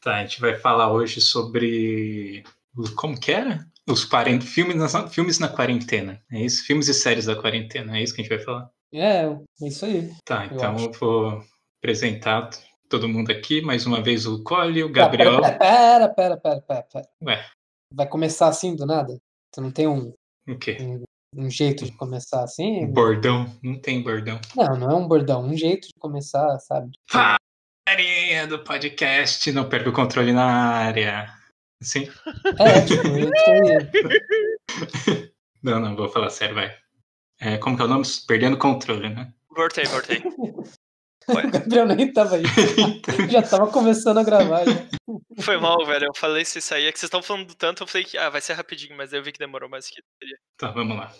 Tá, a gente vai falar hoje sobre. Como que era? Os 40 filmes na, filmes na quarentena. É isso? Filmes e séries da quarentena. É isso que a gente vai falar? É, é isso aí. Tá, então eu, eu vou apresentar todo mundo aqui. Mais uma vez o Cole, o Gabriel. Tá, pera, pera, pera, pera, pera. Ué. Vai começar assim do nada? Você não tem um. O quê? Um, um jeito de começar assim? Um bordão? Não tem bordão. Não, não é um bordão. Um jeito de começar, sabe? Farinha do podcast, não perca o controle na área. Sim? É, tipo. Não, não, vou falar sério, vai. É, como que é o nome? Perdendo controle, né? Voltei, voltei. o Gabriel nem tava aí. já tava começando a gravar. Já. Foi mal, velho. Eu falei se isso aí. É que vocês estão falando tanto, eu falei que ah, vai ser rapidinho, mas eu vi que demorou mais que. Tá, vamos lá.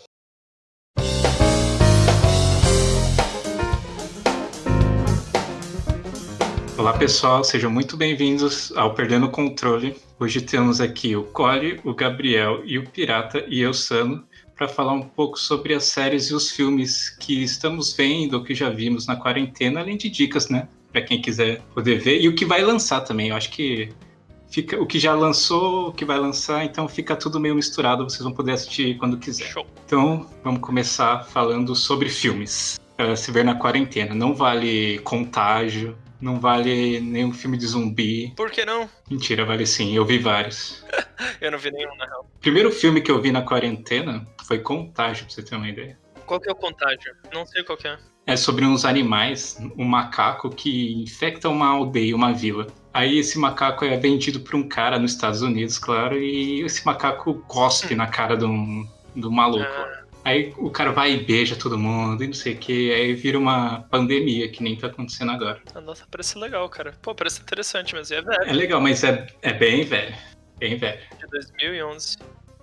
Olá pessoal, sejam muito bem-vindos ao Perdendo o Controle. Hoje temos aqui o Core, o Gabriel e o Pirata e eu, Sano, para falar um pouco sobre as séries e os filmes que estamos vendo ou que já vimos na quarentena, além de dicas, né? Para quem quiser poder ver e o que vai lançar também. Eu acho que fica o que já lançou, o que vai lançar, então fica tudo meio misturado, vocês vão poder assistir quando quiser. Show. Então, vamos começar falando sobre filmes. Para se ver na quarentena. Não vale contágio, não vale nenhum filme de zumbi. Por que não? Mentira, vale sim. Eu vi vários. eu não vi nenhum, na real. Primeiro filme que eu vi na quarentena foi Contágio, pra você ter uma ideia. Qual que é o contágio? Não sei qual que é. É sobre uns animais, um macaco que infecta uma aldeia, uma vila. Aí esse macaco é vendido por um cara nos Estados Unidos, claro, e esse macaco cospe hum. na cara do, do maluco. Ah. Aí o cara vai e beija todo mundo e não sei o que, aí vira uma pandemia que nem tá acontecendo agora. Nossa, parece legal, cara. Pô, parece interessante, mas é velho. É legal, mas é, é bem velho. Bem velho. De 2011.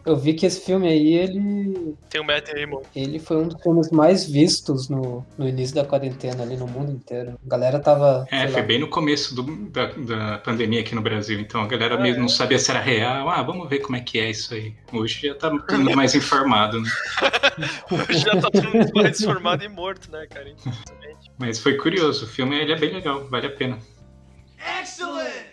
Eu vi que esse filme aí, ele. Tem o Matt Damon. Ele foi um dos filmes mais vistos no, no início da quarentena ali no mundo inteiro. A galera tava. É, foi lá. bem no começo do, da, da pandemia aqui no Brasil. Então a galera ah, mesmo é? não sabia se era real. Ah, vamos ver como é que é isso aí. Hoje já tá todo mundo mais informado, né? Hoje já tá todo mundo mais informado e morto, né, cara? Mas foi curioso. O filme ele é bem legal, vale a pena. Excellent!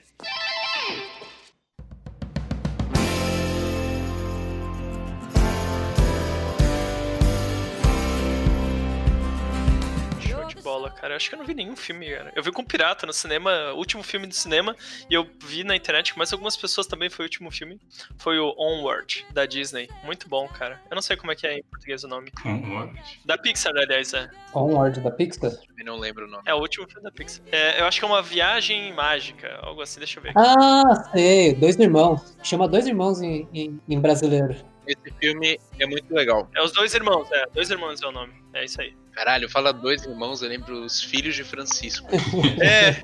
Cara. Eu acho que eu não vi nenhum filme, cara. Eu vi com Pirata no cinema, último filme do cinema, e eu vi na internet, mas algumas pessoas também foi o último filme. Foi o Onward, da Disney. Muito bom, cara. Eu não sei como é que é em português o nome. Onward? Da Pixar, aliás, é. Onward, da Pixar? Eu não lembro o nome. É o último filme da Pixar. É, eu acho que é uma viagem mágica, algo assim, deixa eu ver. Aqui. Ah, sei. Dois irmãos. Chama Dois Irmãos em, em, em brasileiro. Esse filme é muito legal. É os dois irmãos, é. Dois irmãos é o nome. É isso aí. Caralho, fala dois irmãos, eu lembro os filhos de Francisco. é,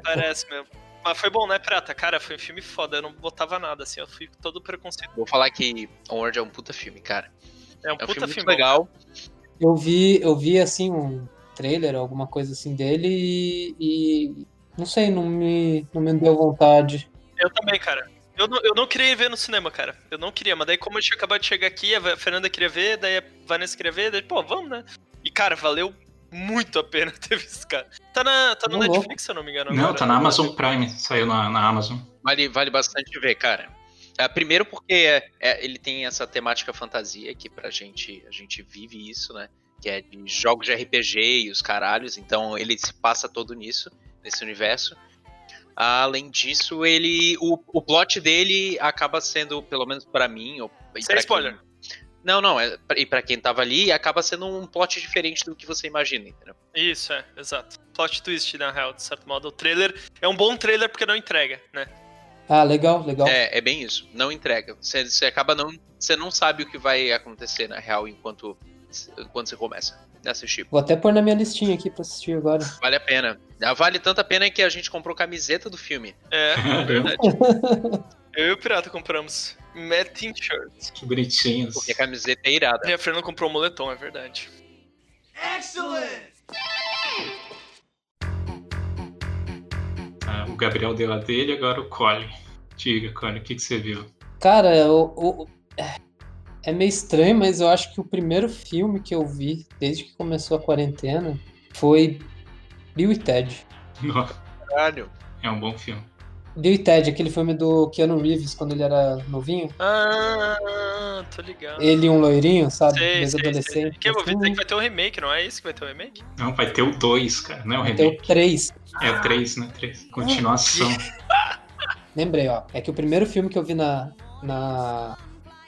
parece mesmo. Mas foi bom, né, Prata? Cara, foi um filme foda. Eu não botava nada, assim. Eu fui todo preconceito. Vou falar que Onward é um puta filme, cara. É um, é um puta filme, filme legal. Eu vi, eu vi, assim, um trailer, alguma coisa assim dele e, e não sei, não me, não me deu vontade. Eu também, cara. Eu não, eu não queria ver no cinema, cara. Eu não queria, mas daí como eu tinha acabado de chegar aqui, a Fernanda queria ver, daí a Vanessa queria ver, daí, pô, vamos, né? E, cara, valeu muito a pena ter visto, cara. Tá, na, tá no não Netflix, se eu não me engano. Não, tá na Amazon Prime, saiu na, na Amazon. Vale, vale bastante ver, cara. É, primeiro porque é, é, ele tem essa temática fantasia que pra gente, a gente vive isso, né? Que é de jogos de RPG e os caralhos, então ele se passa todo nisso, nesse universo. Além disso, ele. O, o plot dele acaba sendo, pelo menos para mim. Ou, Sem spoiler. Quem, não, não. É, e para quem tava ali, acaba sendo um plot diferente do que você imagina, entendeu? Isso, é, exato. Plot twist, na real, de certo modo. O trailer é um bom trailer porque não entrega, né? Ah, legal, legal. É, é bem isso. Não entrega. Você, você acaba não. Você não sabe o que vai acontecer, na real, enquanto, enquanto você começa assistir. Vou até pôr na minha listinha aqui pra assistir agora. Vale a pena. Ah, vale tanto a pena que a gente comprou camiseta do filme. É, é verdade. Eu e o Pirata compramos matching shirts. Que bonitinhos. Porque a camiseta é irada. E a Fernanda comprou um moletom, é verdade. Excellent! Ah, o Gabriel deu a dele, agora o Cole. Diga, Cole, o que, que você viu? Cara, o, o, é meio estranho, mas eu acho que o primeiro filme que eu vi desde que começou a quarentena foi Bill e Ted. Nossa. Caralho. É um bom filme. Bill e Ted, aquele filme do Keanu Reeves quando ele era novinho. Ah, tô ligado. Ele e um loirinho, sabe? Sei, Desde sei, sei. adolescente. Que eu vou ver Assim, que vai ter um remake, não é isso que vai ter um remake? Não, vai ter o 2, cara, não é o o remake. 3. É o 3, né? 3. Continuação. Lembrei, ó. É que o primeiro filme que eu vi na, na,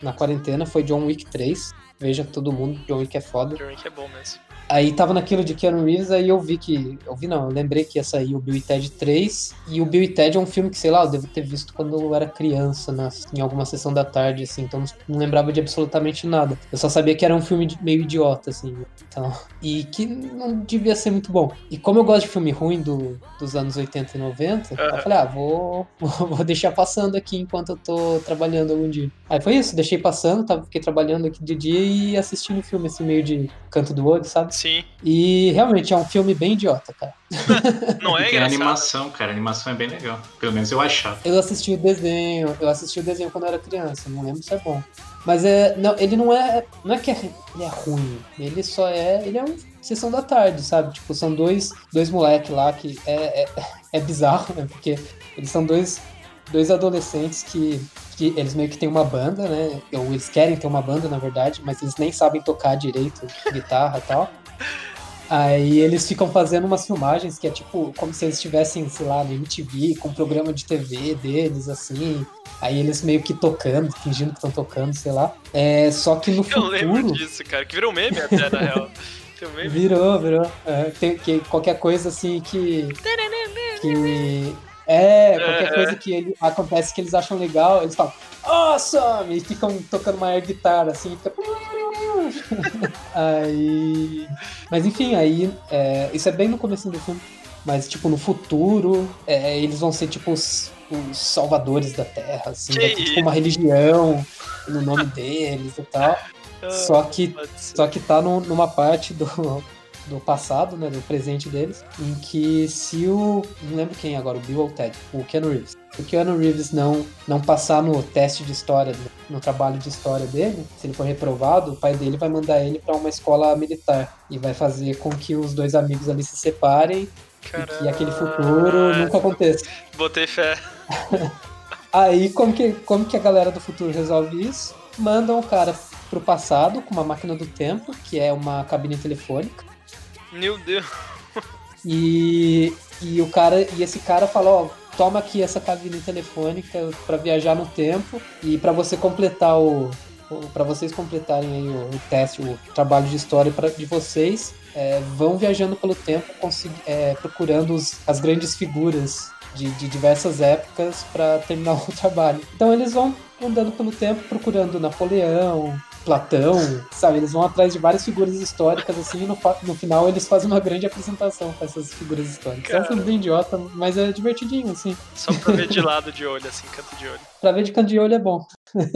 na quarentena foi John Wick 3. Veja todo mundo, John Wick é foda. John Wick é bom mesmo. Aí tava naquilo de Keanu Reeves, aí eu vi que. Eu vi não, eu lembrei que ia sair o Bill e Ted 3. E o Bill e Ted é um filme que, sei lá, eu devo ter visto quando eu era criança, na, em alguma sessão da tarde, assim, então não, não lembrava de absolutamente nada. Eu só sabia que era um filme meio idiota, assim. Então, e que não devia ser muito bom. E como eu gosto de filme ruim do, dos anos 80 e 90, eu Aham. falei, ah, vou, vou deixar passando aqui enquanto eu tô trabalhando algum dia. Aí foi isso, deixei passando, tava, fiquei trabalhando aqui de dia e assistindo o filme, assim, meio de canto do olho, sabe? Sim. E realmente é um filme bem idiota, cara. Não é E tem engraçado. animação, cara. A animação é bem legal. Pelo menos eu achava. Eu assisti o desenho, eu assisti o desenho quando eu era criança, não lembro se é bom. Mas é, não, ele não é, não é que é, ele é ruim, ele só é, ele é um sessão da tarde, sabe? Tipo, são dois, dois moleques lá que é, é, é bizarro, né? Porque eles são dois, dois adolescentes que, que eles meio que têm uma banda, né? Ou eles querem ter uma banda, na verdade, mas eles nem sabem tocar direito guitarra e tal. Aí eles ficam fazendo umas filmagens que é tipo como se eles estivessem, sei lá, no MTV, com um programa de TV deles, assim. Aí eles meio que tocando, fingindo que estão tocando, sei lá. É, só que no Eu lembro futuro. disso, cara. Que virou meme até, na real. Virou, virou. É, tem, que, qualquer coisa assim que. que é, qualquer É, coisa que ele, acontece que eles acham legal, eles falam, awesome! E ficam tocando uma air guitarra assim, fica. aí. Mas enfim, aí. é, isso é bem no começo do filme. Mas, tipo, no futuro, é, eles vão ser, tipo, os, os salvadores da Terra, assim. Vai ter, tipo, isso? uma religião no nome deles e tal. Ah, Só que só que tá num- numa parte do, do passado, né, do presente deles, em que se o. Não lembro quem agora, o Bill ou o Ted, o Keanu Reeves. Se o Keanu Reeves não, não passar no teste de história, no trabalho de história dele, se ele for reprovado, o pai dele vai mandar ele pra uma escola militar e vai fazer com que os dois amigos ali se separem e que aquele futuro nunca aconteça. Botei fé. Aí, como que, como que a galera do futuro resolve isso? Mandam o cara pro passado com uma máquina do tempo, que é uma cabine telefônica. Meu Deus. E, e o cara e esse cara fala, ó, toma aqui essa cabine telefônica pra viajar no tempo e pra você completar o, para vocês completarem aí o, o teste, o trabalho de história pra, de vocês, é, vão viajando pelo tempo, é, procurando os- as grandes figuras de, de diversas épocas para terminar o trabalho. Então eles vão andando pelo tempo procurando Napoleão, Platão, sabe? Eles vão atrás de várias figuras históricas, assim, e no, no final eles fazem uma grande apresentação com essas figuras históricas. É um filme bem idiota, mas é divertidinho, assim. Só pra ver de lado de olho, assim, canto de olho. Pra ver de canto de olho é bom.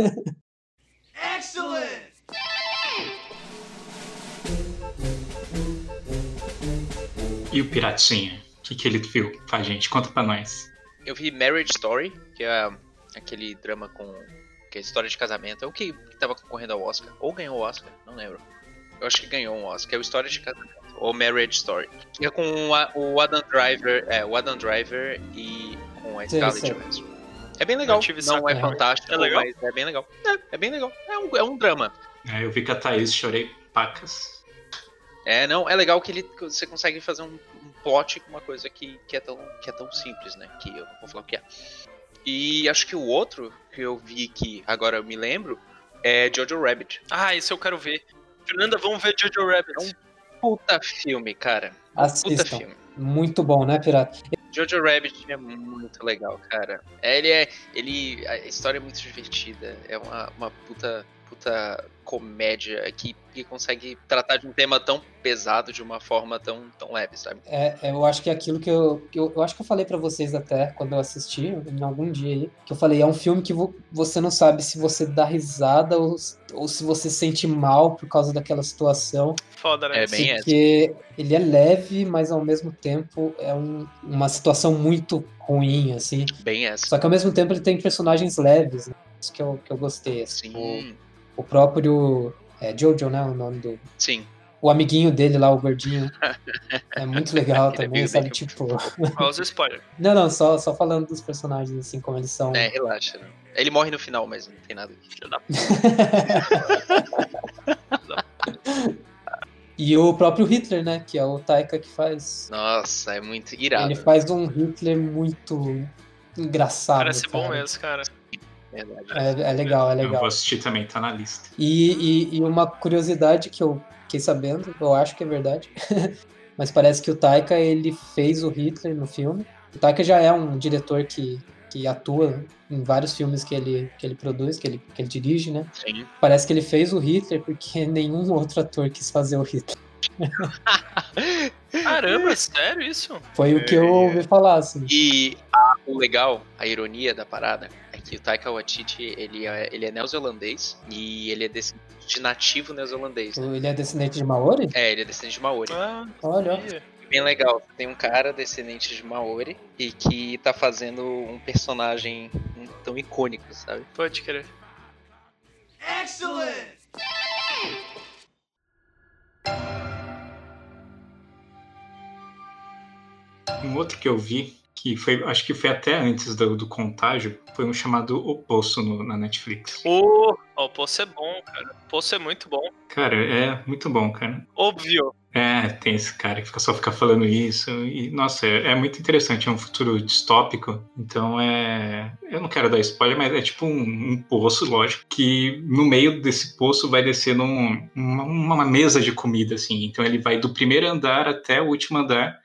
E o Piratinha? O que, que ele viu com a gente? Conta pra nós. Eu vi Marriage Story, que é aquele drama com. Que é história de casamento. É o que, que tava concorrendo ao Oscar. Ou ganhou o Oscar, não lembro. Eu acho que ganhou um Oscar. É o História de Casamento. Ou Marriage Story. Que é com o Adam Driver. É, o Adam Driver e com a Scarlett. Johansson. É bem legal. Não é fantástico, É legal? mas é bem legal. É, é bem legal. É um, é um drama. É, eu vi com a Thaís, chorei pacas. É, não, é legal que ele, que você consegue fazer um, um plot com uma coisa que, que, é tão, que é tão simples, né? Que eu não vou falar o que é. E acho que o outro que eu vi que agora eu me lembro é Jojo Rabbit. Ah, isso eu quero ver. Fernanda, vamos ver Jojo Rabbit. Puta filme, cara. Puta Assistam. filme. Muito bom, né, Pirata? Jojo Rabbit é muito legal, cara. É, ele é. Ele. A história é muito divertida. É uma, uma puta, puta comédia que, que consegue tratar de um tema tão pesado de uma forma tão, tão leve, sabe? É, é, eu acho que é aquilo que eu, que eu. Eu acho que eu falei pra vocês até quando eu assisti, em algum dia aí, que eu falei, é um filme que vo- você não sabe se você dá risada ou, ou se você sente mal por causa daquela situação. Foda, né? É bem essa. Porque ele é leve, mas ao mesmo tempo é um- uma situação muito ruim, assim. Bem essa. Só que ao mesmo tempo ele tem personagens leves, né? Isso que eu, que eu gostei. Assim. Sim, O, o próprio. É Jojo, né? O nome do, sim. o amiguinho dele lá, o gordinho. É muito legal também, sabe? dele. Tipo. Olha os spoilers. Não, não, só, só falando dos personagens, assim, como eles são. É, relaxa. né? Ele morre no final, mas não tem nada aqui. Filho da e o próprio Hitler, né? Que é o Taika que faz. Nossa, é muito irado. Ele faz um Hitler muito engraçado. Parece bom cara. mesmo, cara. É, é legal, é Eu legal. vou assistir também, tá na lista. E, e, e uma curiosidade que eu fiquei sabendo, eu acho que é verdade, mas parece que o Taika ele fez o Hitler no filme. O Taika já é um diretor que, que atua em vários filmes que ele, que ele produz, que ele, que ele dirige, né? Sim. Parece que ele fez o Hitler porque nenhum outro ator quis fazer o Hitler. Caramba, sério isso? Foi o que eu ouvi falar, assim. E a- o legal, a ironia da parada, é que o Taika Waititi, ele é, ele é neozelandês e ele é descendente de nativo neozelandês. Ele é descendente de Maori? É, ele é descendente de Maori. Ah, Olha. Bem legal. Tem um cara descendente de Maori e que tá fazendo um personagem tão icônico, sabe? Pode crer. Um outro que eu vi, que foi, acho que foi até antes do, do contágio, foi um chamado O Poço no- na Netflix. Ó, o Poço é bom, cara. O Poço é muito bom. Cara, é muito bom, cara. Óbvio. É, tem esse cara que fica, só fica falando isso. E, nossa, é, é muito interessante. É um futuro distópico. Então é. Eu não quero dar spoiler, mas é tipo um, um poço, lógico, que no meio desse poço vai descendo um- uma, uma mesa de comida, assim. Então ele vai do primeiro andar até o último andar.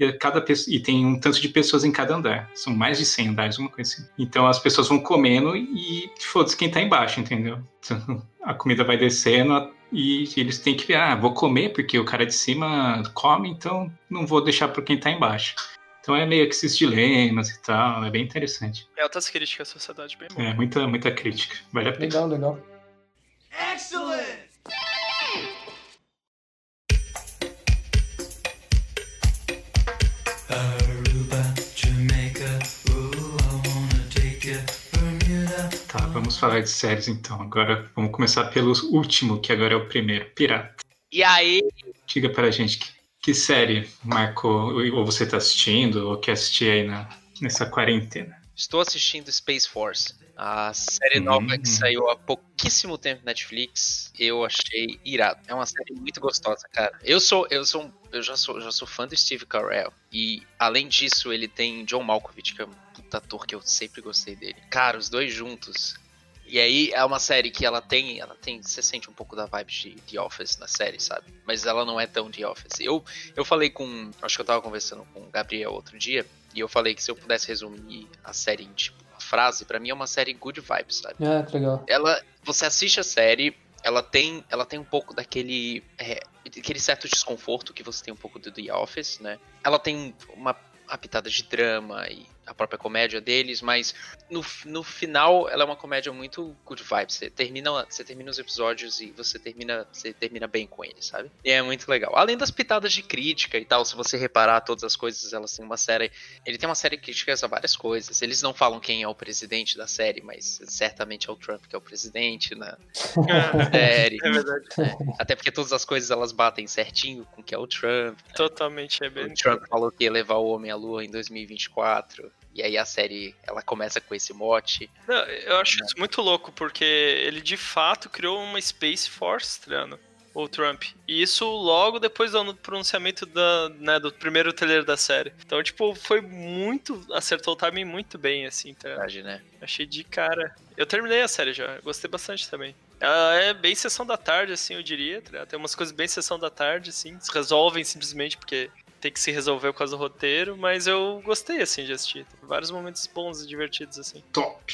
E, cada, pe- e tem um tanto de pessoas em cada andar. São mais de 100 andares, uma coisa assim. Então as pessoas vão comendo e foda-se quem tá embaixo, entendeu? Então, a comida vai descendo e eles têm que ver, ah, vou comer porque o cara de cima come, então não vou deixar para quem tá embaixo. Então é meio que esses dilemas e tal, é bem interessante. É altas críticas à sociedade, bem bom. É muita, muita crítica, vale a pena. Legal, legal. Aruba, vamos falar de séries então. Agora vamos começar pelo último, que agora é o primeiro, Pirata. E aí, Diga pra gente que, que série marcou, ou você tá assistindo, ou quer assistir aí na, nessa quarentena. estou assistindo Space Force. A série Hum. nova que saiu há pouquíssimo tempo na Netflix, eu achei irado. É uma série muito gostosa, cara. Eu sou, eu sou, eu já sou, já sou fã do Steve Carell e além disso ele tem John Malkovich, que é um puta ator que eu sempre gostei dele. Cara, os dois juntos. E aí é uma série que ela tem, ela tem, você sente um pouco da vibe de The Office na série, sabe? Mas ela não é tão The Office. Eu, eu falei com, acho que eu tava conversando com o Gabriel outro dia e eu falei que se eu pudesse resumir a série em tipo uma frase, pra mim é uma série good vibes, sabe? Ah, que legal. ela você assiste a série ela tem ela tem um pouco daquele é, aquele certo desconforto que você tem um pouco do The Office né ela tem uma, uma pitada de drama e a própria comédia deles mas no, no final ela é uma comédia muito good vibes você termina você termina os episódios e você termina você termina bem com eles sabe e é muito legal além das pitadas de crítica e tal se você reparar todas as coisas elas têm uma série ele tem uma série de críticas a várias coisas. Eles não falam quem é o presidente da série, mas certamente é o Trump que é o presidente na série. É verdade. Até porque todas as coisas elas batem certinho com o que é o Trump. Totalmente é bem. O Trump falou que ia levar o homem à lua em 2024. E aí a série ela começa com esse mote. Não, eu acho isso muito louco, porque ele de fato criou uma Space Force, Triano, o Trump. E isso logo depois do pronunciamento da, né, do primeiro trailer da série. Então, tipo, foi muito. Acertou o timing muito bem, assim, tá? Verdade, né? Achei de cara. Eu terminei a série já, gostei bastante também. Ela é bem sessão da tarde, assim, eu diria. tá? Tem umas coisas bem sessão da tarde, assim. Se resolvem simplesmente porque tem que se resolver por causa do roteiro. Mas eu gostei, assim, de assistir. Tem vários momentos bons e divertidos, assim. Top!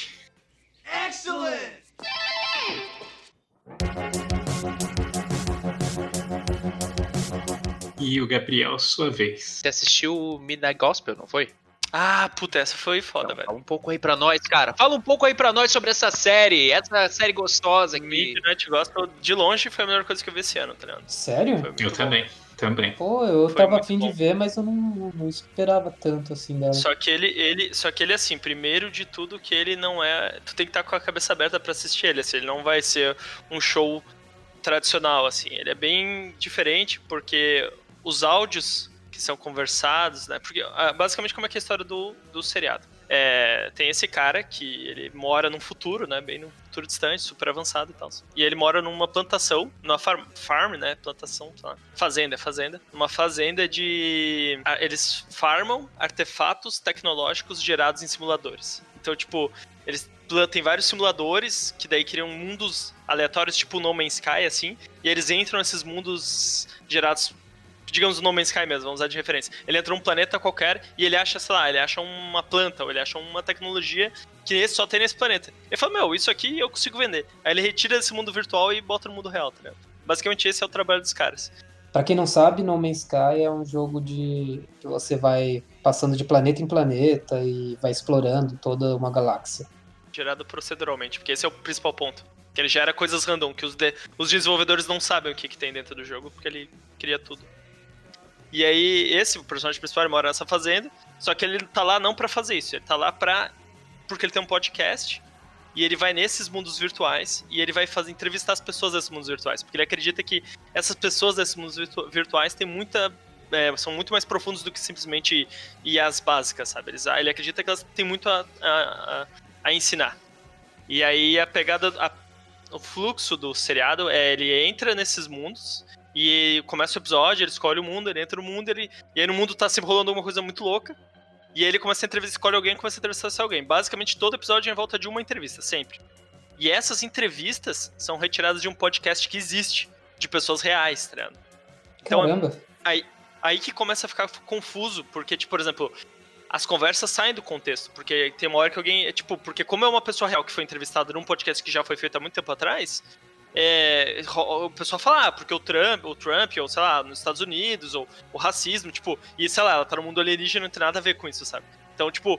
E o Gabriel, sua vez. Você assistiu Midnight Gospel, não foi? Ah, puta, essa foi foda, Então, velho. fala um pouco aí pra nós, cara. Fala um pouco aí pra nós sobre essa série. Essa série gostosa que. Midnight Gospel, de longe, foi a melhor coisa que eu vi esse ano, tá ligado? Sério? Eu bom. também, também. Pô, eu Foi tava afim de ver, mas eu não, não esperava tanto assim dela. Só que ele, ele, só que ele assim, primeiro de tudo que ele não é, tu tem que estar com a cabeça aberta pra assistir ele, assim, ele não vai ser um show tradicional, assim. Ele é bem diferente porque os áudios que são conversados, né? Porque ah, basicamente como é que é a história do, do seriado. É, tem esse cara que ele mora num futuro, né? Bem num futuro distante, super avançado e tal. E ele mora numa plantação, numa farm, farm né? Plantação, sei lá. Fazenda, é fazenda. Uma fazenda de. Eles farmam artefatos tecnológicos gerados em simuladores. Então, tipo, eles pla- tem vários simuladores que daí criam mundos aleatórios, tipo No Man's Sky, assim. E eles entram nesses mundos gerados digamos o No Man's Sky mesmo, vamos usar de referência. Ele entra num planeta qualquer e ele acha, sei lá, ele acha uma planta ou ele acha uma tecnologia que só tem nesse planeta. Ele fala, meu, isso aqui eu consigo vender. Aí ele retira desse mundo virtual e bota no mundo real, tá ligado? Basicamente esse é o trabalho dos caras. Pra quem não sabe, No Man's Sky é um jogo de que você vai passando de planeta em planeta e vai explorando toda uma galáxia. Gerado proceduralmente, porque esse é o principal ponto. Que ele gera coisas random, que os, de- os desenvolvedores não sabem o que, que tem dentro do jogo, porque ele cria tudo. E aí, esse, personagem principal, mora nessa fazenda, só que ele tá lá não pra fazer isso, ele tá lá pra. Porque ele tem um podcast, e ele vai nesses mundos virtuais, e ele vai fazer entrevistar as pessoas desses mundos virtuais, porque ele acredita que essas pessoas desses mundos virtu- virtuais têm muita. é, são muito mais profundos do que simplesmente IAs básicas, sabe? Eles, ele acredita que elas têm muito a- a- a a ensinar. E aí a pegada, a- o fluxo do seriado é ele entra nesses mundos e começa o episódio, ele escolhe o mundo, ele entra no mundo, ele, e aí no mundo tá sempre rolando alguma coisa muito louca. E aí ele começa a entrevistar, escolhe alguém e começa a entrevistar esse alguém. Basicamente todo episódio é em volta de uma entrevista, sempre. E essas entrevistas são retiradas de um podcast que existe, de pessoas reais, tá ligado? Então, Caramba! aí que começa a ficar confuso, porque, tipo, por exemplo, as conversas saem do contexto, porque tem uma hora que alguém, é, tipo, porque como é uma pessoa real que foi entrevistada num podcast que já foi feito há muito tempo atrás, é, o pessoal fala, ah, porque o Trump, o Trump, ou sei lá, nos Estados Unidos, ou o racismo, tipo, e sei lá, ela tá no mundo alienígena, não tem nada a ver com isso, sabe? Então, tipo,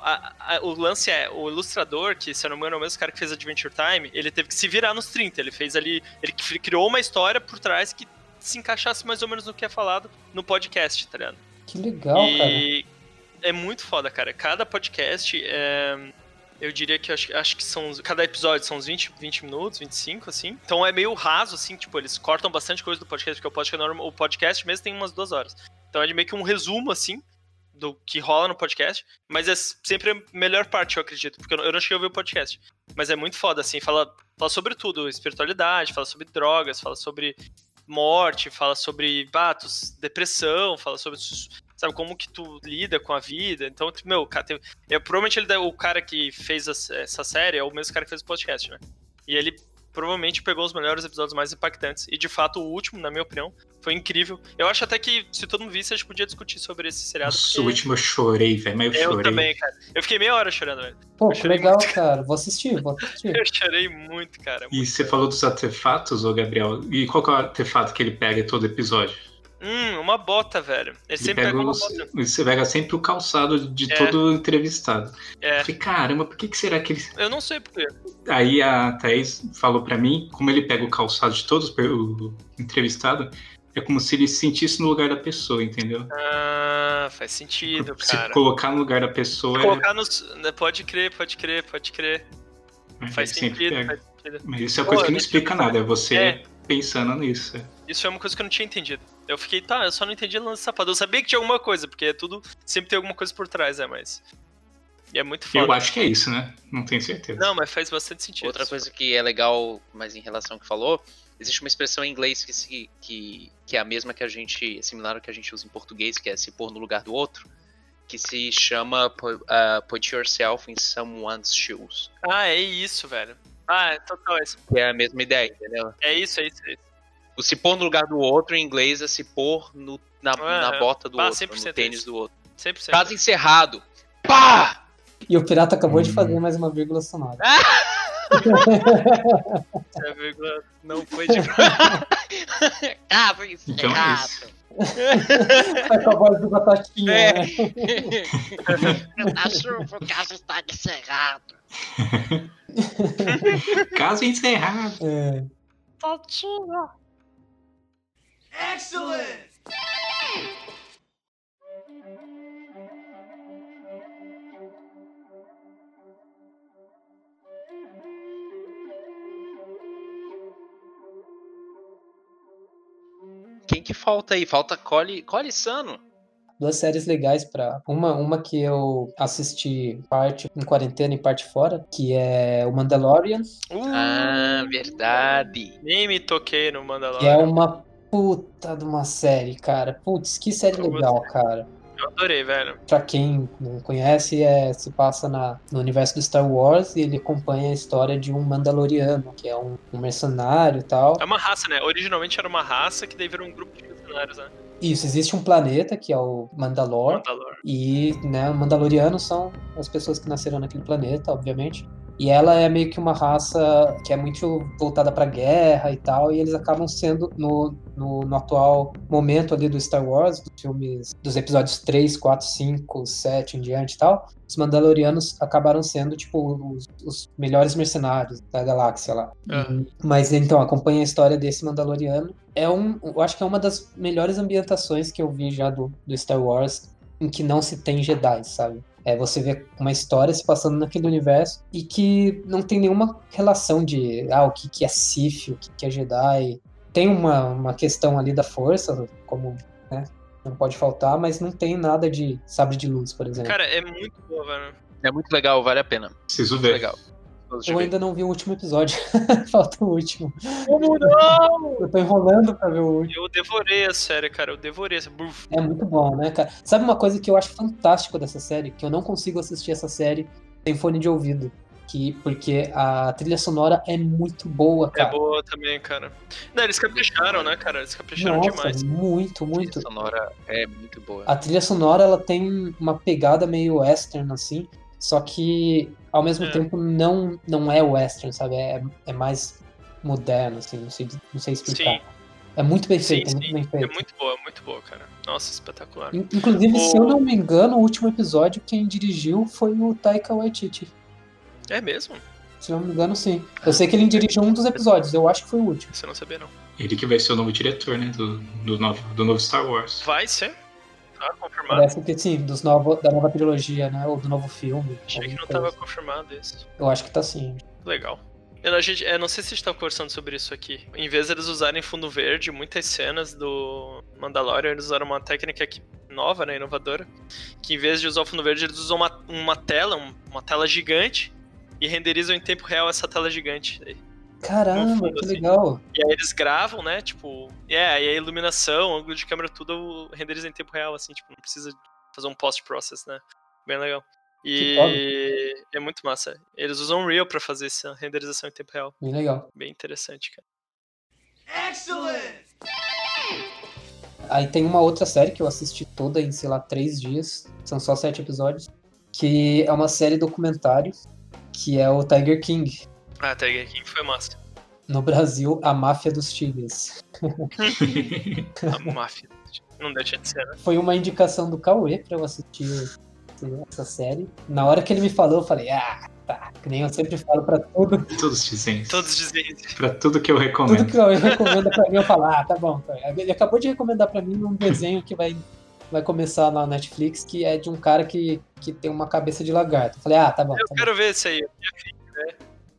a- a- o lance é, o ilustrador, que se eu não me engano é o mesmo cara que fez Adventure Time, ele teve que se virar nos 30, ele fez ali, ele cri- criou uma história por trás que se encaixasse mais ou menos no que é falado no podcast, tá ligado? Que legal, cara. e é muito foda, cara. Cada podcast é. Eu diria que acho, acho que são. Cada episódio são uns 20, 20 minutos, 25, assim. Então é meio raso, assim, tipo, eles cortam bastante coisa do podcast, porque o podcast, é normal- o podcast mesmo tem umas duas horas. Então é meio que um resumo, assim, do que rola no podcast. Mas é sempre a melhor parte, eu acredito, porque eu não, eu não cheguei a ouvir o podcast. Mas é muito foda, assim, fala, fala sobre tudo, espiritualidade, fala sobre drogas, fala sobre morte, fala sobre batos, depressão, fala sobre sabe como que tu lida com a vida. Então, tipo, meu, cara, tem, é, provavelmente ele, o cara que fez essa série é o mesmo cara que fez o podcast, né? E ele provavelmente pegou os melhores episódios mais impactantes. E de fato, o último, na minha opinião, foi incrível. Eu acho até que se todo mundo visse, a gente podia discutir sobre esse seriado. Nossa, porque o último eu chorei, velho, mas eu, eu chorei. também, cara. Eu fiquei meia hora chorando, velho. Pô, eu que legal, cara. Vou assistir, vou assistir. Eu chorei muito, cara. E muito. você falou dos artefatos, ô Gabriel. E qual que é o artefato que ele pega em todo episódio? Hum, uma bota, velho. Ele Ele sempre pega pega uma bota. você pega sempre o calçado de É. todo entrevistado. É. Eu falei, caramba, por que, que será que ele. Eu não sei porquê. Aí a Thaís falou pra mim, como ele pega o calçado de todos o entrevistado, é como se ele se sentisse no lugar da pessoa, entendeu? Ah, faz sentido, se cara. colocar no lugar da pessoa, Colocar nos. né, Pode crer, pode crer, pode crer. é, Faz sentido, faz sentido. Mas isso é Pô, coisa que não explica nada, é você É. pensando nisso. Isso é uma coisa que eu não tinha entendido. Eu fiquei, tá, eu só não entendi o lance do sapato. Eu sabia que tinha alguma coisa, porque é tudo. Sempre tem alguma coisa por trás, né? Mas. E é muito foda. Eu acho que é isso, né? Não tenho certeza. Não, mas faz bastante sentido. Outra coisa que é legal, mas em relação ao que falou, existe uma expressão em inglês que, se, que, que é a mesma que a gente, é similar ao que a gente usa em português, que é se pôr no lugar do outro, que se chama uh, put yourself in someone's shoes. Ah, é isso, velho. Ah, é total isso. Que é a mesma ideia, entendeu? É isso, é isso, é isso. O se pôr no lugar do outro em inglês é se pôr no, na, Ah, na bota do ah, outro, 100% no tênis isso. do outro. 100%. Caso encerrado. Pá! E o pirata acabou de Hum. fazer mais uma vírgula sonora. É, vírgula. Não foi de. Caso Então é isso. Vai com a voz do Batatinha, É. né? Cachorro, o caso está encerrado. Caso encerrado. É. Tatinha. Quem que falta aí? Falta Cole, Cole Sano. Duas séries legais pra. Uma, uma que eu assisti parte em quarentena e parte fora, que é o Mandalorian, Uh, Ah, verdade. nem me toquei no que é Mandalorian. uma puta de uma série, cara. Putz, que série Eu legal, cara. Eu adorei, velho. Pra quem não conhece, é, se passa na, no universo do Star Wars e ele acompanha a história de um Mandaloriano, que é um, um mercenário e tal. É uma raça, né? Originalmente era uma raça que daí virou um grupo de mercenários, né? Isso, existe um planeta que é o Mandalor. Mandalor. E, né, Mandalorianos são as pessoas que nasceram naquele planeta, obviamente. E ela é meio que uma raça que é muito voltada pra guerra e tal, e eles acabam sendo, no, no, no atual momento ali do Star Wars, dos filmes, dos episódios 3, 4, 5, 7 em diante e tal, os Mandalorianos acabaram sendo, tipo, os, os melhores mercenários da galáxia lá. E- mas então, acompanha a história desse Mandaloriano. É um, eu acho que é uma das melhores ambientações que eu vi já do, do Star Wars em que não se tem Jedi, sabe? É você vê uma história se passando naquele universo e que não tem nenhuma relação de ah, o que, que é Sith, o que, que é Jedi. Tem uma, uma questão ali da força, como né, não pode faltar, mas não tem nada de sabre de luz, por exemplo. Cara, é muito boa, velho. É muito legal, vale a pena. Preciso Muito ver. legal. Eu ver. ainda não vi o último episódio. Falta o último. Como não? Eu tô enrolando pra ver o último. Eu devorei a série, cara. Eu devorei essa. É muito bom, né, cara? Sabe uma coisa que eu acho fantástico dessa série? Que eu não consigo assistir essa série sem fone de ouvido. Que, porque a trilha sonora é muito boa, É cara. boa também, cara. Não, eles capricharam, né, cara? Eles capricharam Nossa, demais. muito, A muito. sonora é muito boa. A trilha sonora, ela tem uma pegada meio western, assim. Só que, ao mesmo É. tempo, não, não é western, sabe? É, é mais moderno, assim. Não sei, não sei explicar. Sim. É muito bem Sim, feito, é muito sim. bem É feito. muito boa, muito boa, cara. Nossa, espetacular. In- Inclusive, se O- eu não me engano, o último episódio, quem dirigiu foi o Taika Waititi. É mesmo? Se eu não me engano, sim. Eu sei que ele dirigiu um dos episódios, eu acho que foi o último. Você não sabia, não. Ele que vai ser o novo diretor, né? Do, do, novo, do novo Star Wars. Vai ser? Confirmado? Parece que sim, dos novo, da nova trilogia, né? Ou do novo filme. Achei que não alguma tava coisa. confirmado isso. Eu acho que tá sim. Legal. Eu, a gente, é, não sei se a gente tava conversando sobre isso aqui. Em vez de eles usarem fundo verde, muitas cenas do Mandalorian, eles usaram uma técnica que, nova, né, inovadora, que em vez de usar o fundo verde, eles usam uma, uma tela, um- uma tela gigante, e renderizam em tempo real essa tela gigante. Caramba, fundo, que assim. legal. E aí eles gravam, né, tipo... É, e a iluminação, o ângulo de câmera, tudo renderiza em tempo real, assim, tipo, não precisa fazer um post-process, né? Bem legal. E é muito massa. Eles usam Unreal pra fazer essa renderização em tempo real. Bem legal. Bem interessante, cara. Aí tem uma outra série que eu assisti toda em, sei lá, três dias. São só sete episódios. Que é uma série documentário, que é o Tiger King. Ah, Tiger King foi massa. No Brasil, a máfia dos tigres. A máfia. Não deixa de ser, né? Foi uma indicação do Cauê pra eu assistir essa série. Na hora que ele me falou, eu falei, ah, tá. Que nem eu sempre falo pra tudo. Todos dizem. Todos dizem. Pra tudo que eu Tudo recomendo. que o Cauê recomenda pra mim, eu falo, ah, tá bom. Ele acabou de recomendar pra mim um desenho que vai, vai começar na Netflix, que é de um cara que, que tem uma cabeça de lagarto. Eu falei, ah, tá bom. Eu tá bom. quero ver isso aí. Eu de ver.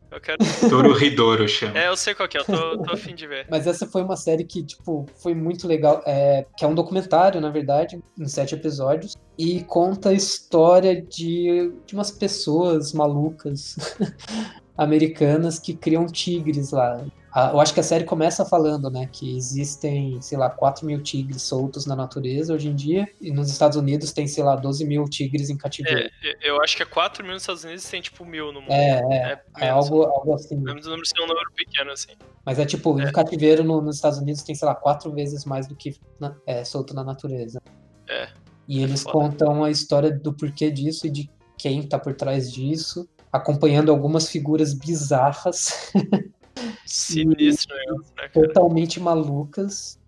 Eu quero. Dorohedoro chama. É, eu sei qual que é, eu tô, tô afim de ver. Mas essa foi uma série que, tipo, foi muito legal. É, que é um documentário, na verdade, em sete episódios. E conta a história de, de umas pessoas malucas americanas que criam tigres lá. A- Eu acho que a série começa falando, né, que existem, sei lá, 4 mil tigres soltos na natureza hoje em dia. E nos Estados Unidos tem, sei lá, 12 mil tigres em cativeiro. É, eu acho que é 4 mil nos Estados Unidos e tem tipo mil no mundo. É, é. É, É algo, algo assim. Lembro do número ser um número pequeno, assim. Mas é tipo, É. em cativeiro no- nos Estados Unidos tem, sei lá, quatro vezes mais do que na- é, solto na natureza. É. E É eles foda. contam a história do porquê disso e de quem tá por trás disso, acompanhando algumas figuras bizarras, Sinistro né, totalmente malucas.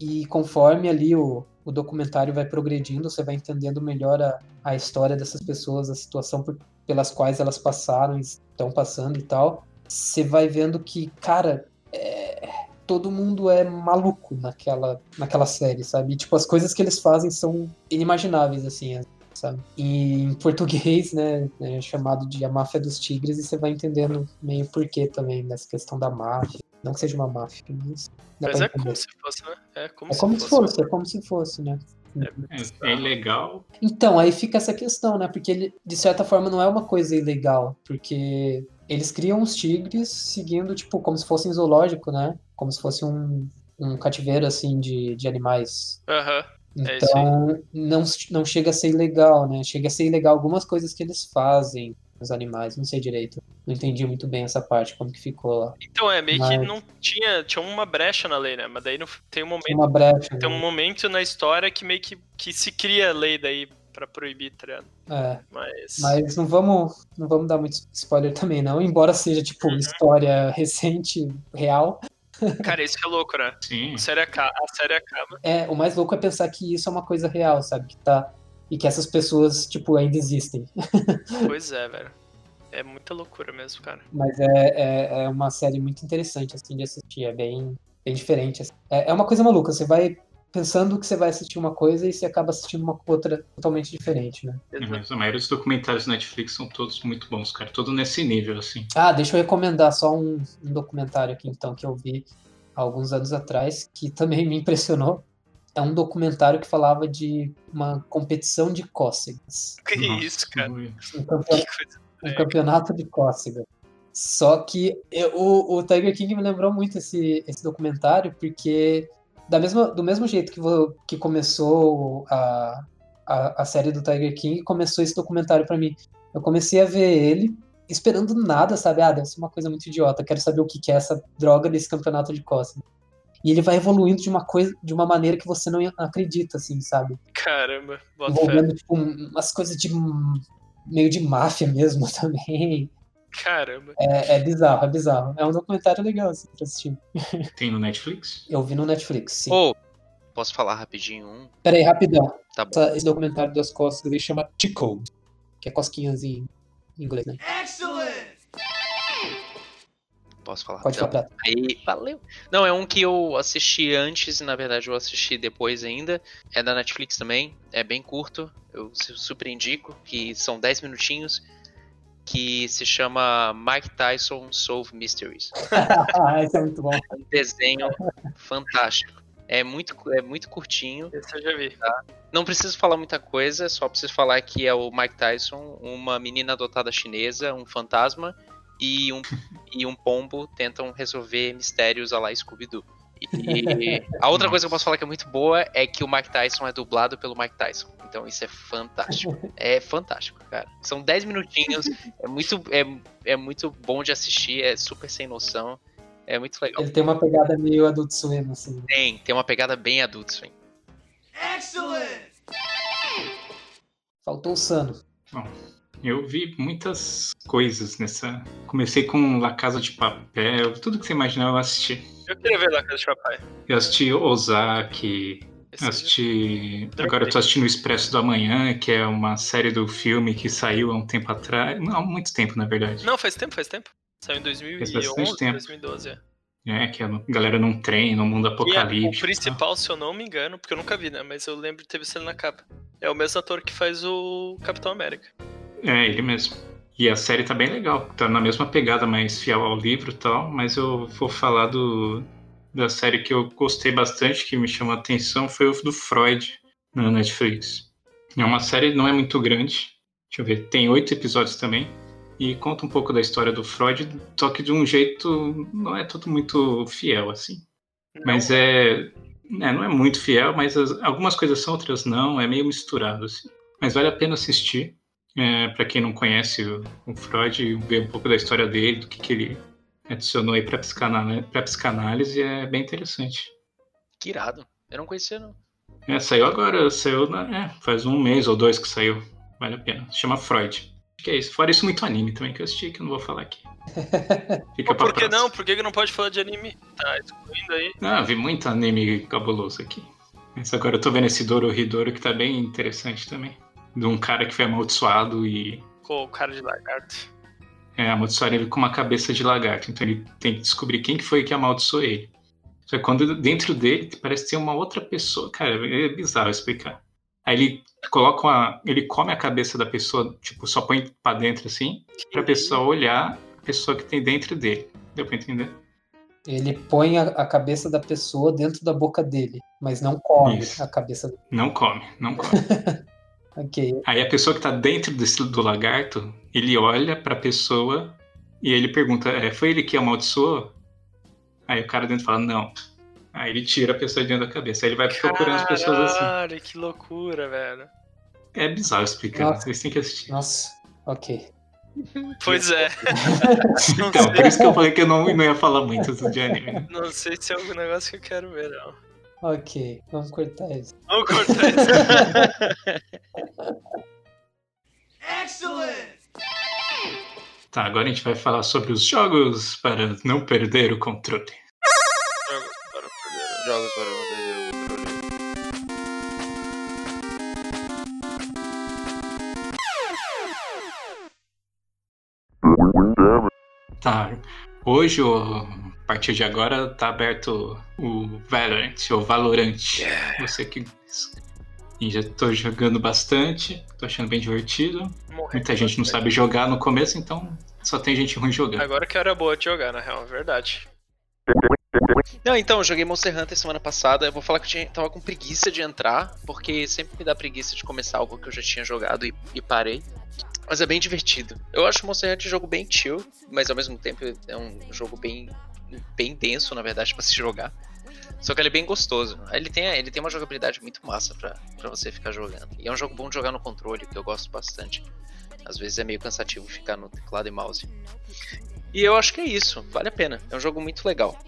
E conforme ali o, o documentário vai progredindo, você vai entendendo melhor a, a história dessas pessoas, a situação por- pelas quais elas passaram, estão passando e tal. Você vai vendo que, cara, é, todo mundo é maluco naquela, naquela série, sabe? E, tipo, as coisas que eles fazem são inimagináveis, assim. Sabe? E em português, né, é chamado de A Máfia dos Tigres, e você vai entendendo meio porquê também nessa questão da máfia. Não que seja uma máfia, mas. Mas é entender. como se fosse, né? É como, É como se fosse, é como se fosse, né? É, é ilegal. Então, aí fica essa questão, né? Porque ele, de certa forma, não é uma coisa ilegal, porque eles criam os tigres seguindo, tipo, como se fosse em zoológico, né? Como se fosse um, um cativeiro, assim, de, de animais. Aham. É isso Então, não, não chega a ser ilegal, né? Chega a ser ilegal algumas coisas que eles fazem os animais, não sei direito. Não entendi muito bem essa parte, como que ficou lá. Então é, meio que Mas- não tinha. Tinha uma brecha na lei, né? Mas daí não, tem um momento. uma brecha, Tem um né? momento na história que meio que, que se cria a lei daí pra proibir, tá? É, Mas. mas não vamos, não vamos dar muito spoiler também, não. Embora seja, tipo, Uhum. história recente, real. Cara, isso que é louco, né? Sim. A série, aca- a série acaba. É, o mais louco é pensar que isso é uma coisa real, sabe? Que tá... E que essas pessoas, tipo, ainda existem. Pois é, velho. É muita loucura mesmo, cara. Mas é, é, é uma série muito interessante, assim, de assistir. É bem, bem diferente. assim. É, é uma coisa maluca. Você vai pensando que você vai assistir uma coisa e você acaba assistindo uma outra totalmente diferente, né? Mas a maioria dos documentários da Netflix são todos muito bons, cara. Tudo nesse nível, assim. Ah, deixa eu recomendar só um, um documentário aqui, então, que eu vi há alguns anos atrás, que também me impressionou. É um documentário que falava de uma competição de cócegas. Que Nossa, isso, cara. Um um campeonato de cócega. Só que eu- o, o Tiger King me lembrou muito esse, esse documentário, porque da mesma, do mesmo jeito que, que começou a, a, a série do Tiger King, começou esse documentário pra mim. Eu comecei a ver ele esperando nada, sabe? Ah, deve ser uma coisa muito idiota, quero saber o que, que é essa droga desse campeonato de cócega. E ele vai evoluindo de uma coisa, de uma maneira que você não acredita, assim, sabe? Caramba, bota. Envolvendo, tipo, umas coisas de meio de máfia mesmo também. Caramba. É, é bizarro, é bizarro. É um documentário legal, assim, pra assistir. Tem no Netflix? Eu vi no Netflix, sim. Ô, posso falar rapidinho um? Peraí, rapidão. Tá bom. Essa- esse documentário das costas ele chama T-Code, que é cosquinhas em inglês, né? Posso falar Pode rapidão? falar. Aí, valeu. Não, é um que eu assisti antes, e na verdade eu assisti depois ainda. É da Netflix também, é bem curto, eu su- super indico, que são 10 minutinhos, que se chama Mike Tyson Solve Mysteries. ah, esse é muito bom. Um desenho fantástico. É muito, é muito curtinho, Esse eu já vi. não preciso falar muita coisa, só preciso falar que é o Mike Tyson, uma menina adotada chinesa, um fantasma e um, e um pombo tentam resolver mistérios a lá Scooby-Doo. E a outra coisa que eu posso falar que é muito boa é que o Mike Tyson é dublado pelo Mike Tyson. Então isso é fantástico. É fantástico, cara. São 10 minutinhos, é muito, é, é muito bom de assistir, é super sem noção. É muito legal. Ele tem uma pegada meio adulto swim, assim. Tem, tem uma pegada bem adulto, sim. Faltou o Sano. Eu vi muitas coisas nessa. Comecei com La Casa de Papel, tudo que você imaginar eu assisti. Eu queria ver lá Casa de Papai. Eu assisti já- assisti. Agora eu tô assistindo o Expresso do Amanhã, que é uma série do filme que saiu há um tempo atrás. Não, há muito tempo, na verdade. Não, faz tempo, faz tempo. Saiu em Faz 2011, bastante tempo. 2012, é. É, que a galera num trem, no mundo E é, o apocalíptico. principal, se eu não me engano, porque eu nunca vi, né? Mas eu lembro de ter visto ele na capa. É o mesmo ator que faz o Capitão América. É, ele mesmo. E a série tá bem legal, tá na mesma pegada, mais fiel ao livro e tal, mas eu vou falar do, da série que eu gostei bastante, que me chamou a atenção, foi o do Freud na Netflix. É uma série, não é muito grande, deixa eu ver, tem oito episódios também, e conta um pouco da história do Freud, só que de um jeito, não é tudo muito fiel, assim. Mas é, é, não é muito fiel, mas as- algumas coisas são, outras não, é meio misturado, assim. Mas vale a pena assistir. É, para quem não conhece o, o Freud, ver um pouco da história dele, do que, que ele adicionou aí para psicanálise, pra psicanálise, é bem interessante. Que irado. Eu não conhecia, não. É, saiu agora, saiu na, é, faz um mês ou dois que saiu. Vale a pena. Se chama Freud. Acho que é isso. Fora isso, muito anime também que eu assisti, que eu não vou falar aqui. Fica pra Por que não? Por que que não pode falar de anime? Tá excluindo aí. Ah, vi muito anime cabuloso aqui. Mas agora eu tô vendo esse Doro Hidoro que tá bem interessante também. De um cara que foi amaldiçoado e Com o cara de lagarto. É, amaldiçoaram ele com uma cabeça de lagarto. Então ele tem que descobrir quem que foi que amaldiçoou ele. Só que quando dentro dele parece ter uma outra pessoa. Cara, é bizarro explicar. Aí ele coloca uma. Ele come a cabeça da pessoa, tipo, só põe pra dentro assim, pra pessoa olhar a pessoa que tem dentro dele. Deu pra entender? Ele põe a, a cabeça da pessoa dentro da boca dele, mas não come Isso. a cabeça. Não come, não come. Ok. Aí a pessoa que tá dentro desse, do lagarto, ele olha pra pessoa e ele pergunta: é, foi ele que amaldiçoou? Aí o cara dentro fala: não. Aí ele tira a pessoa de dentro da cabeça. Aí ele vai procurando as pessoas assim. Caralho, que loucura, velho. É bizarro explicando, Nossa. vocês têm que assistir. Nossa, ok. Pois é. Então, por isso que eu falei que eu não, não ia falar muito de anime. não sei se é algum negócio que eu quero ver, não. Ok, vamos cortar isso. Vamos cortar isso. Tá, agora a gente vai falar sobre os jogos para não perder o controle. Jogos para perder. Jogos para não perder o controle. Tá, hoje, o- a partir de agora, tá aberto o Valorant, ou Valorant. Você que... E já tô jogando bastante, tô achando bem divertido. Morrer. Muita gente não sabe jogar no começo, então só tem gente ruim jogando. Agora que era boa de jogar, na real, é verdade. Não, então, eu joguei Monster Hunter semana passada. Eu vou falar que eu tinha, tava com preguiça de entrar, porque sempre me dá preguiça de começar algo que eu já tinha jogado e, e parei. Mas é bem divertido. Eu acho Monster Hunter um jogo bem chill, mas ao mesmo tempo é um jogo bem, bem denso, na verdade, pra se jogar. Só que ele é bem gostoso. Ele tem, ele tem uma jogabilidade muito massa pra, pra você ficar jogando. E é um jogo bom de jogar no controle, que eu gosto bastante. Às vezes é meio cansativo ficar no teclado e mouse. E eu acho que é isso, vale a pena. É um jogo muito legal.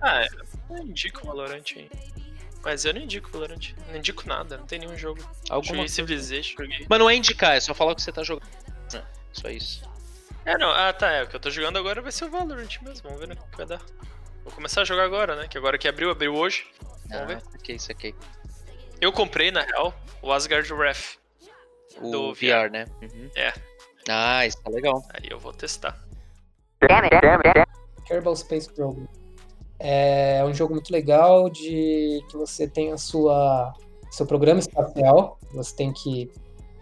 Ah, é. Eu indico o Valorant aí. Mas eu não indico o Valorant. Não indico nada, não tem nenhum jogo. Alguma Joguei Civilization, joguei. Mas não é indicar, é só falar o que você tá jogando. É, só isso. É, não. Ah, tá. É. O que eu tô jogando agora vai ser o Valorant mesmo. Vamos ver no que vai dar. Vou começar a jogar agora, né? Que agora que abriu, abriu hoje. Vamos ver. Ok, isso aqui. Eu comprei, na real, o Asgard Wrath. O Do VR, né? Uhum. É. Ah, isso tá legal. Aí eu vou testar. Kerbal Space Program. É um jogo muito legal de que você tem a sua seu programa espacial, você tem que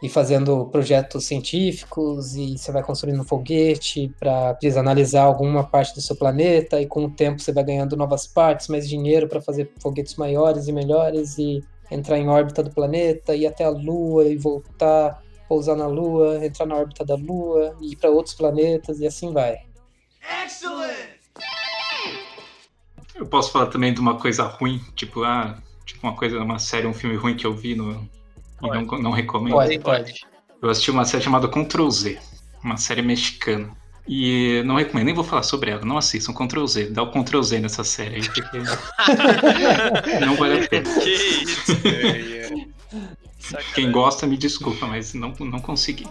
ir fazendo projetos científicos e você vai construindo um foguete para analisar alguma parte do seu planeta e com o tempo você vai ganhando novas partes, mais dinheiro para fazer foguetes maiores e melhores e entrar em órbita do planeta, ir até a Lua e voltar, pousar na Lua, entrar na órbita da Lua, e ir para outros planetas e assim vai. Eu posso falar também de uma coisa ruim, tipo, ah, tipo uma coisa, uma série, um filme ruim que eu vi no, e não, não recomendo. Pode, pode. Eu assisti uma série chamada Ctrl Z, uma série mexicana. E não recomendo, nem vou falar sobre ela, não assistam Ctrl Z, dá o Ctrl Z nessa série aí, porque não vale a pena. Que isso? Quem gosta, me desculpa, mas não, não consegui.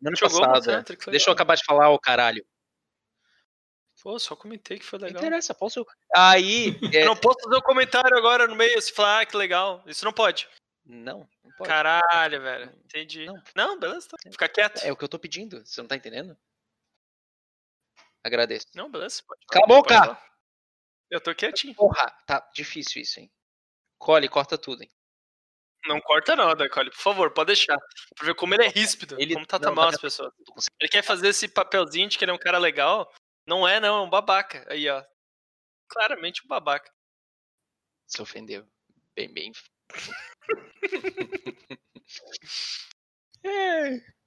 Semana Jogou passada. Hunter, que legal. Deixa eu acabar de falar, ô caralho. Pô, só comentei que foi Não legal. interessa, posso. Aí. é, Eu não posso fazer um comentário agora no meio, se falar, ah, que legal. Isso não pode. Não, não pode. Caralho, velho. Entendi. Não. Não, beleza, tá. Fica quieto. É o que eu tô pedindo, você não tá entendendo? Agradeço. Não, beleza. Pode Cala a boca! Eu tô quietinho. Porra, tá difícil isso, hein? Cole, corta tudo, hein? Não corta não, Darkole, por favor, pode deixar. Pra ver como ele é ríspido, Ele- como trata não, mal tá- as pessoas. Tô conseguindo. Ele quer fazer esse papelzinho de que ele é um cara legal. Não é, não, é um babaca. Aí, ó. Claramente um babaca. Se ofendeu. Bem, bem. É.